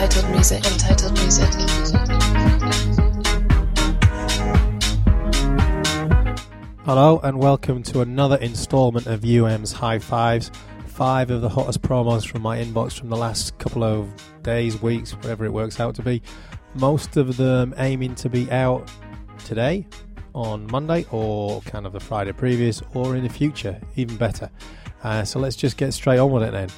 Untitled Music. Untitled Music. Hello and welcome to another instalment of UM's High Fives. Five of the hottest promos from my inbox from the last couple of days, weeks, whatever it works out to be. Most of them aiming to be out today, on Monday, or kind of the Friday previous, or in the future, even better. Uh, so let's just get straight on with it then.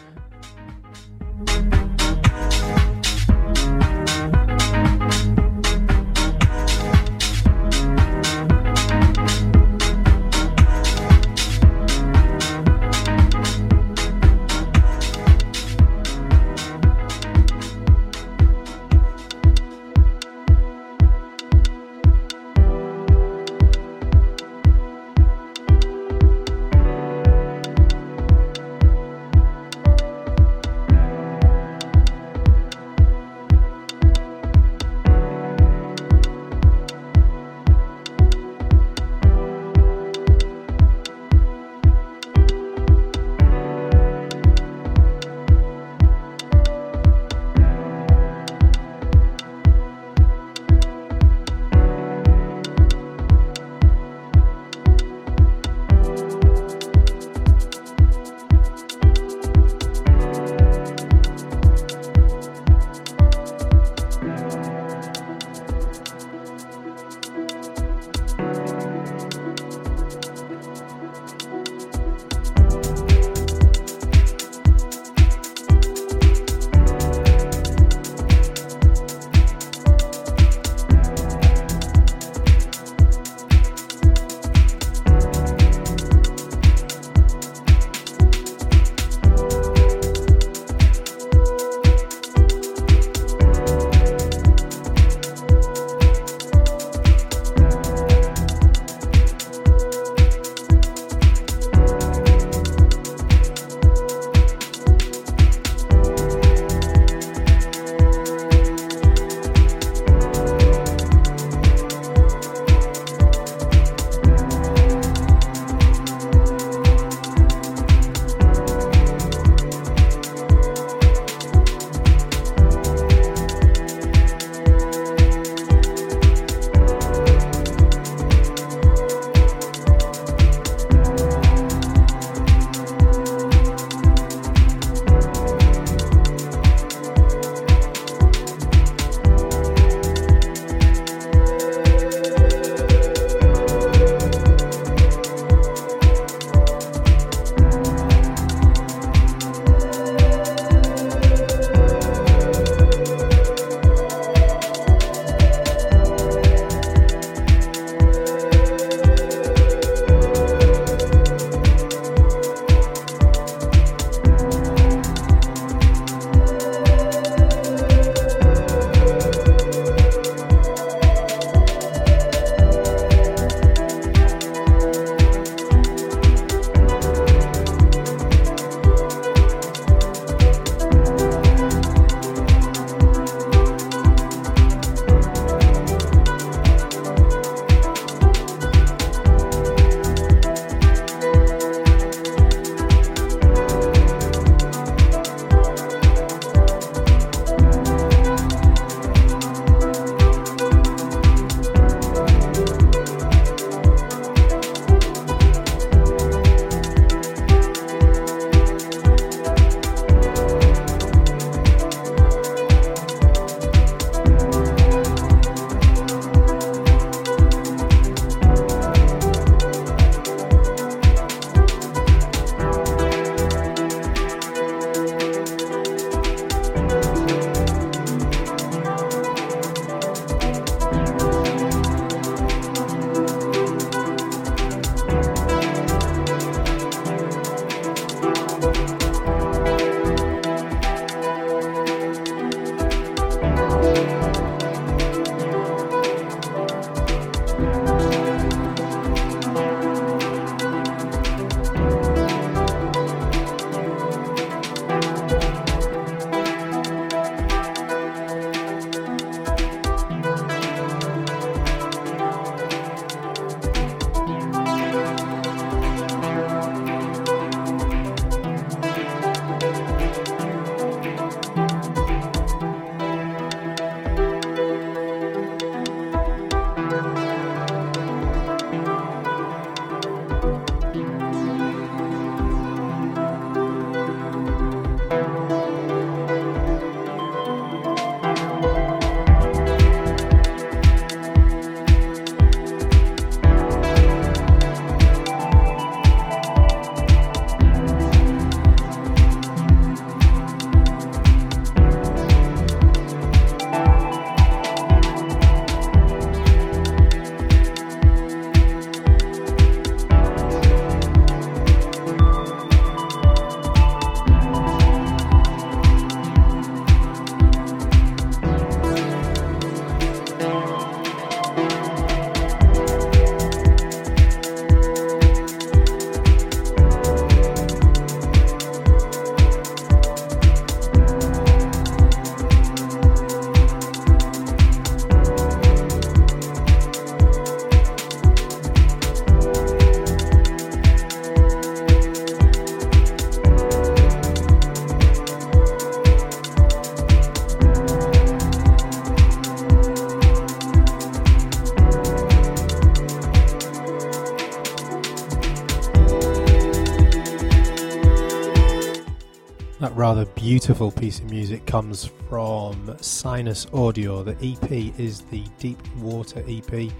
Beautiful piece of music comes from Sinus Audio. The EP is the Deep Water EP,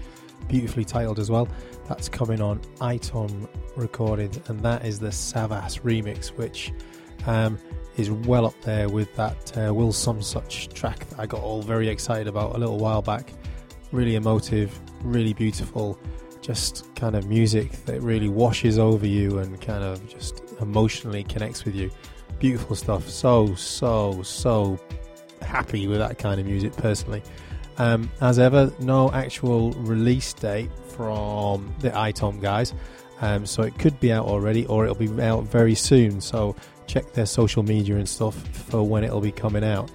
beautifully titled as well. That's coming on Itom Recorded, and that is the Savas remix, which um, is well up there with that uh, Will Some Such track that I got all very excited about a little while back. Really emotive, really beautiful, just kind of music that really washes over you and kind of just emotionally connects with you beautiful stuff. So, so, so happy with that kind of music personally. Um, as ever, no actual release date from the iTom guys. Um, so it could be out already or it'll be out very soon. So check their social media and stuff for when it'll be coming out.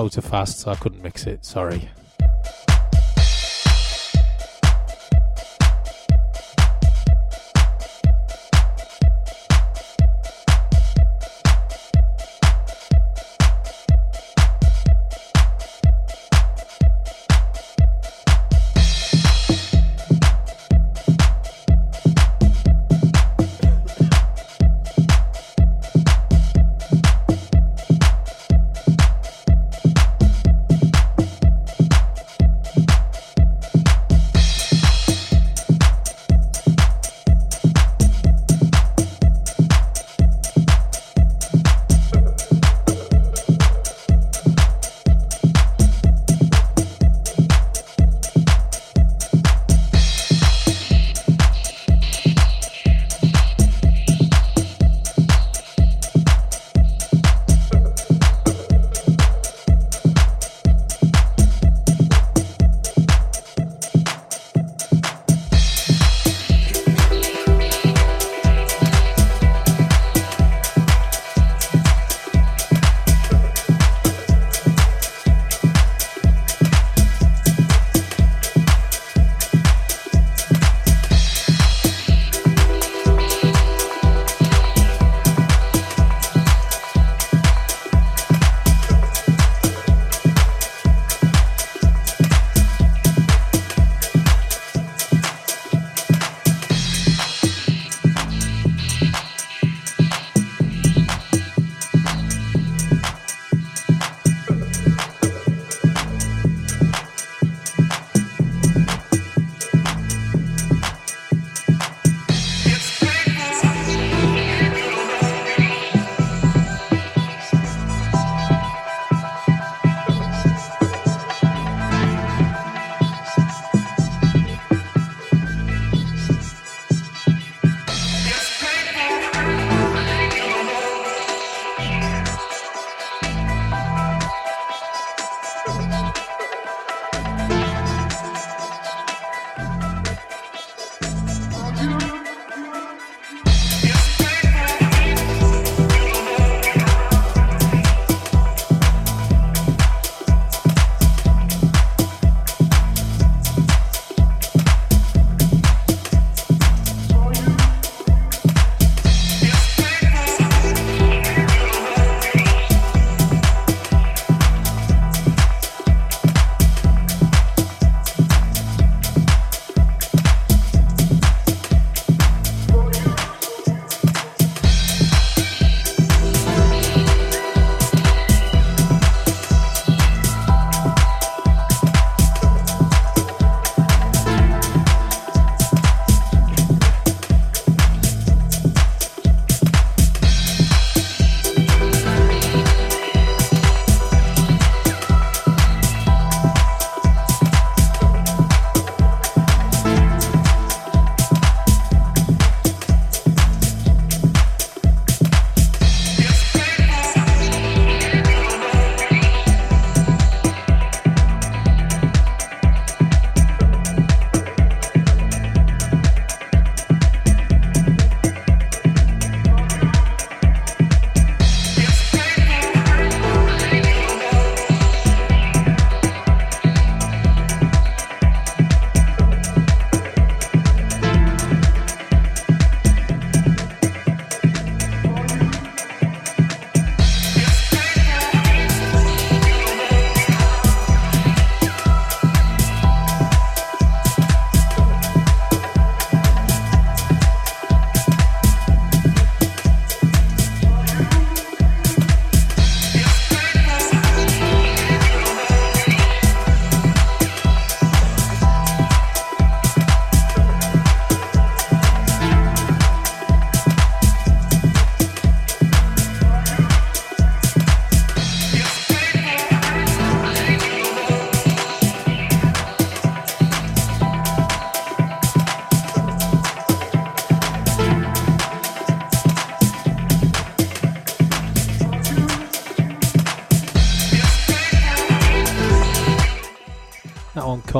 Slow to fast, so I couldn't mix it. Sorry.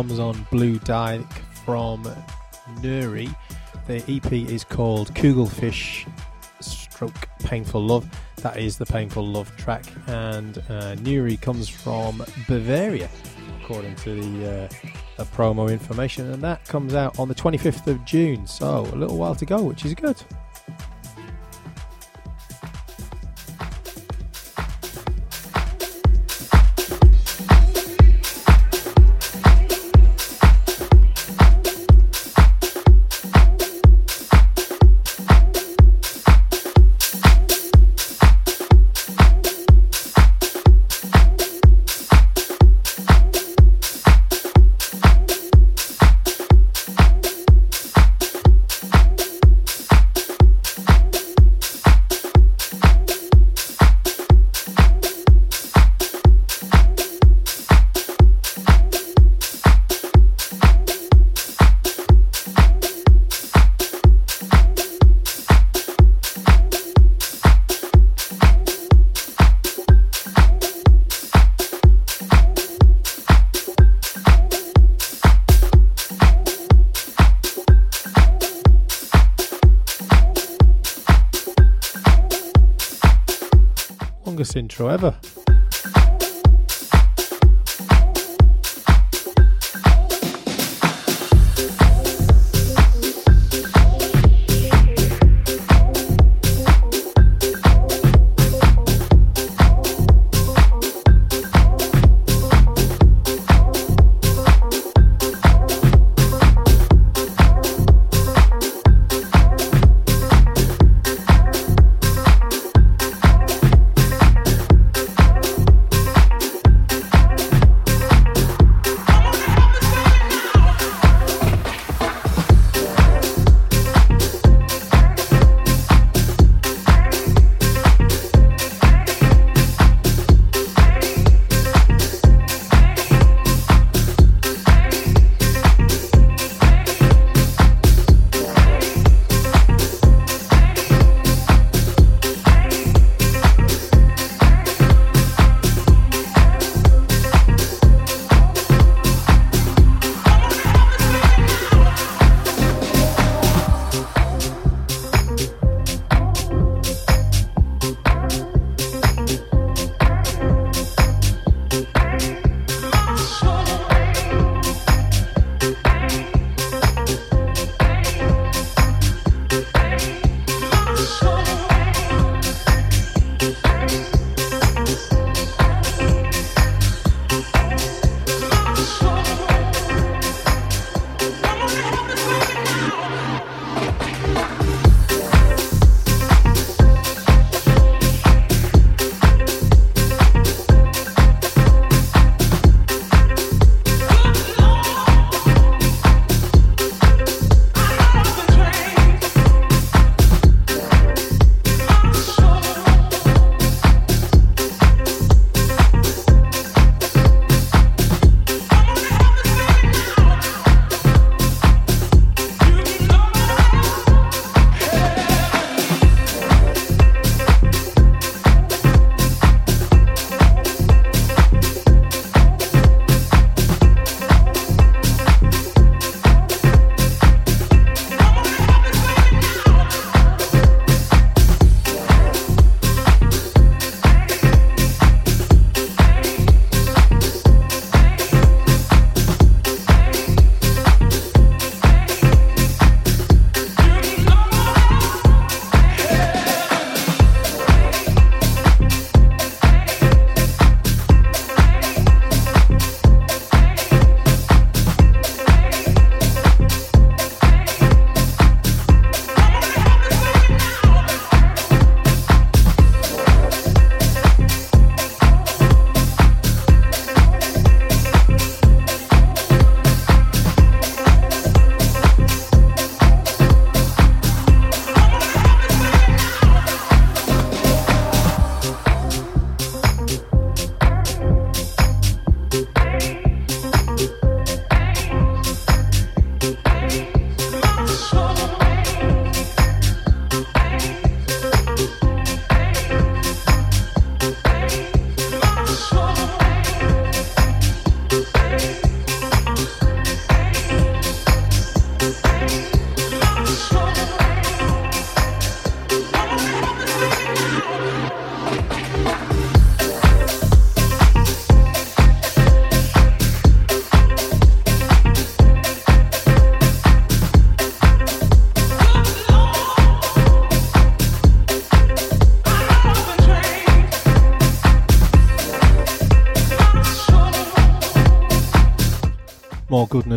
Comes on Blue Dyke from Nuri. The EP is called Kugelfish Stroke Painful Love. That is the Painful Love track, and uh, Nuri comes from Bavaria, according to the, uh, the promo information, and that comes out on the 25th of June. So a little while to go, which is good. Intro ever.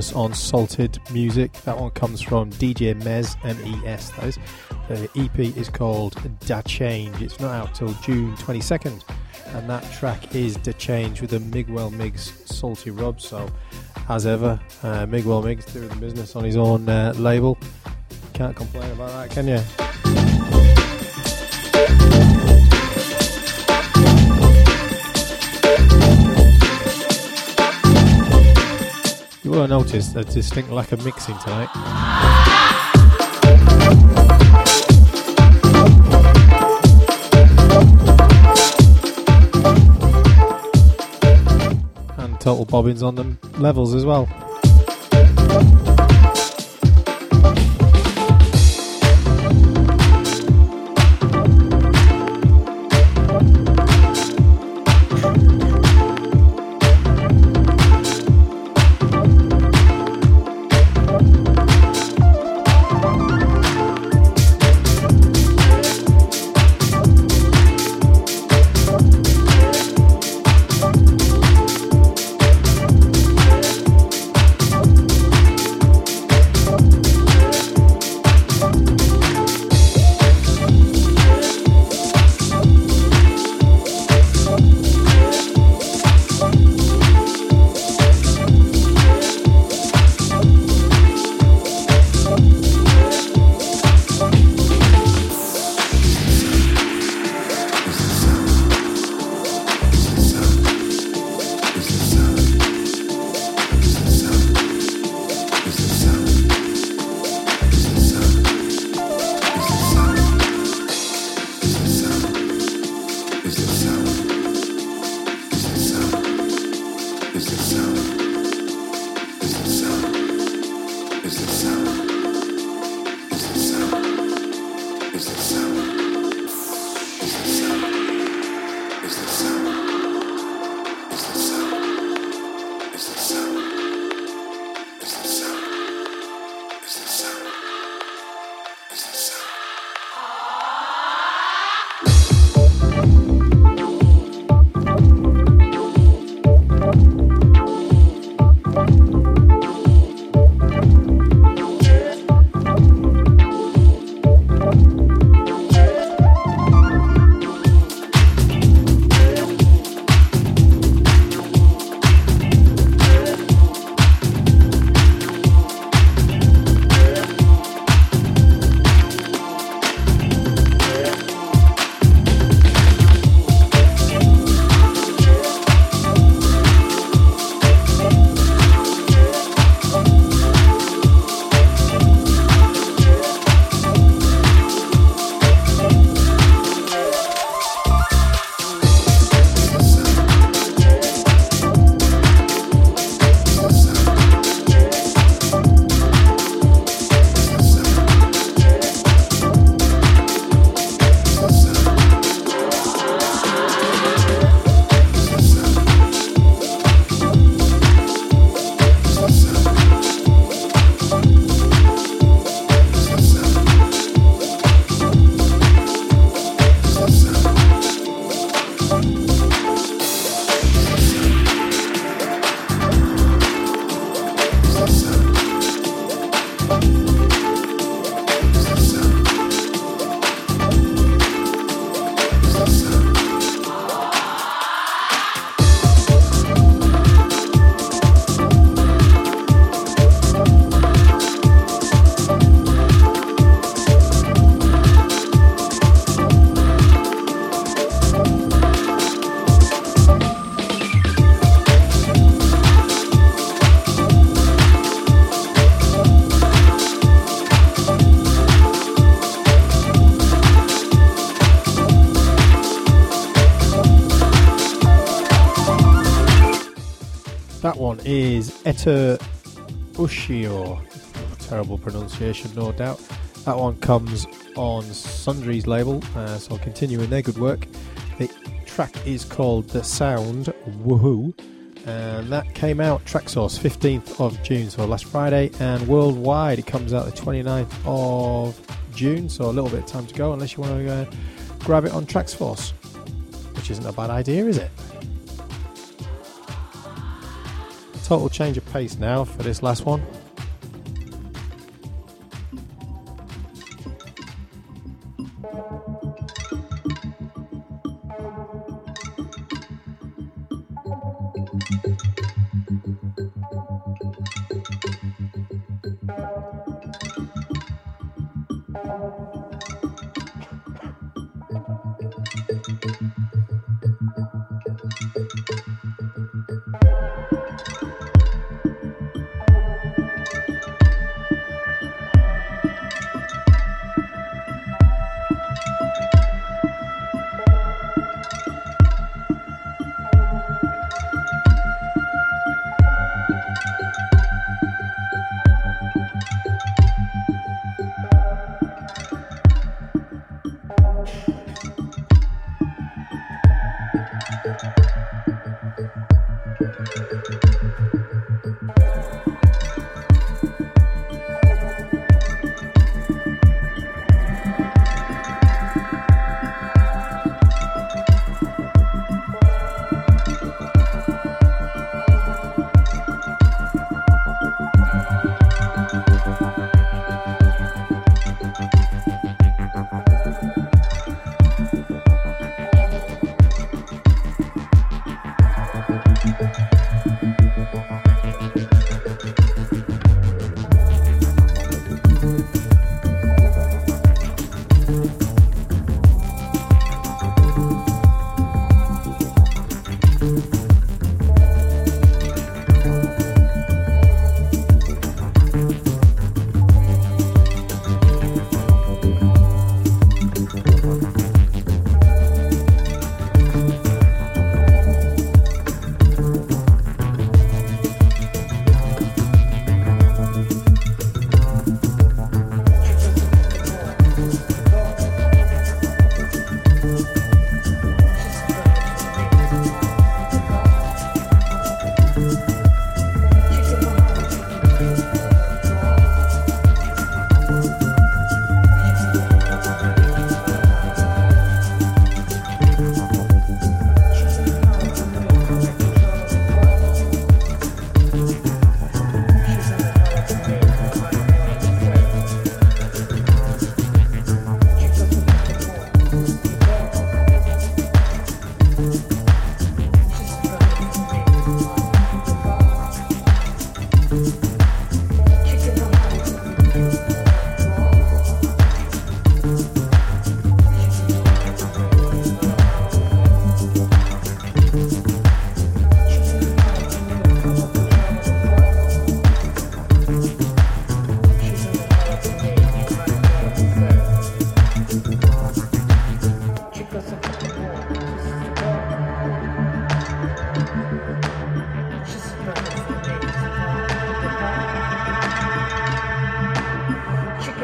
Goodness on salted music. That one comes from DJ Mez, M E S, that is. The EP is called Da Change. It's not out till June 22nd, and that track is Da Change with the Miguel Migs Salty Rub. So, as ever, uh, Miguel Migs doing the business on his own uh, label. Can't complain about that, can you? You will notice a distinct lack of mixing tonight. And total bobbins on them levels as well. That one is Etta Ushio. Terrible pronunciation, no doubt. That one comes on Sundry's label, uh, so continuing their good work. The track is called The Sound Woohoo, and that came out Traxsource 15th of June, so last Friday, and worldwide it comes out the 29th of June, so a little bit of time to go unless you want to uh, grab it on Traxsource, which isn't a bad idea, is it? total change of pace now for this last one.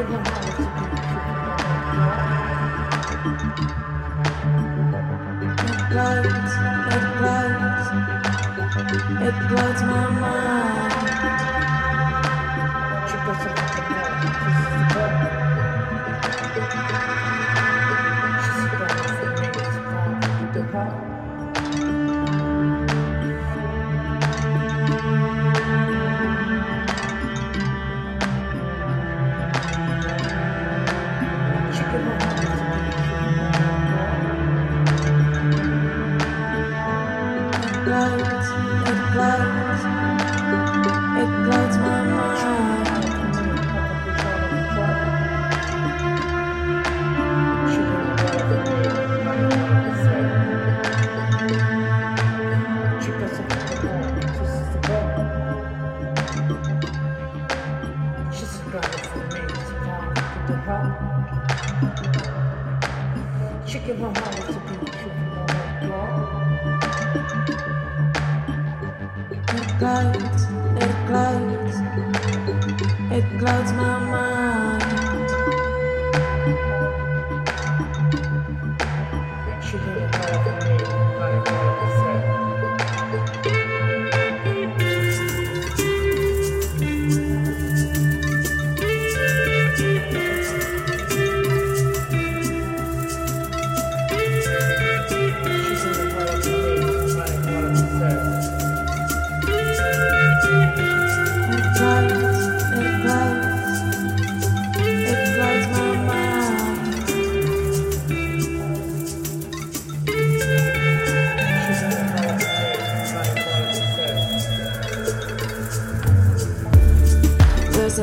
It blinds, it blinds It blinds my mind. chicken is It clouds, it clouds, it clouds my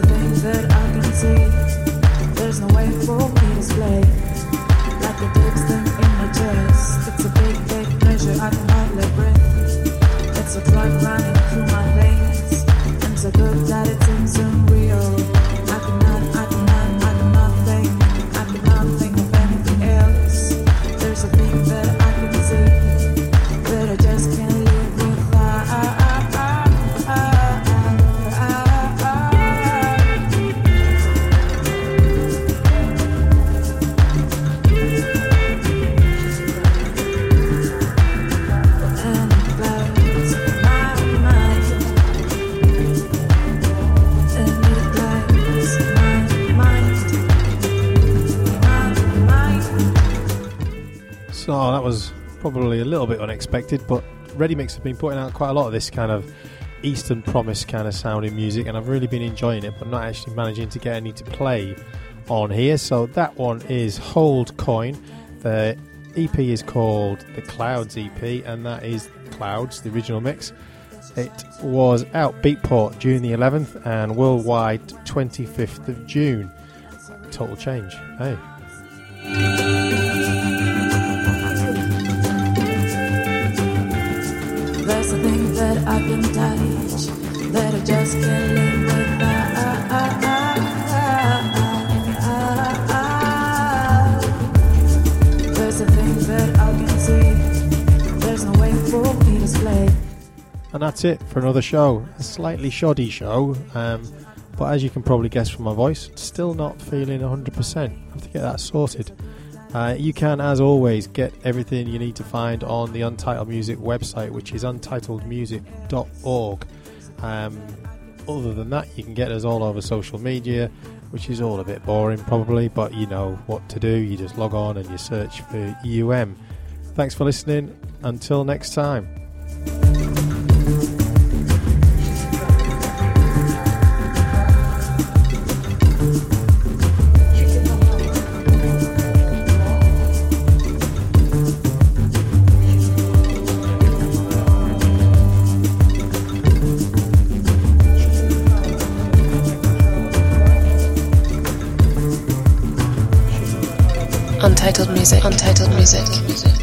the things that unexpected, but Ready Mix have been putting out quite a lot of this kind of Eastern Promise kind of sounding music, and I've really been enjoying it, but not actually managing to get any to play on here. So that one is Hold Coin. The EP is called the Clouds EP, and that is Clouds, the original mix. It was out Beatport June the 11th and worldwide 25th of June. Total change. Hey. And that's it for another show. A slightly shoddy show, um, but as you can probably guess from my voice, still not feeling 100%. I have to get that sorted. Uh, you can, as always, get everything you need to find on the Untitled Music website, which is untitledmusic.org. Um, other than that, you can get us all over social media, which is all a bit boring probably, but you know what to do. You just log on and you search for UM. Thanks for listening. Until next time. Untitled music. Untitled music.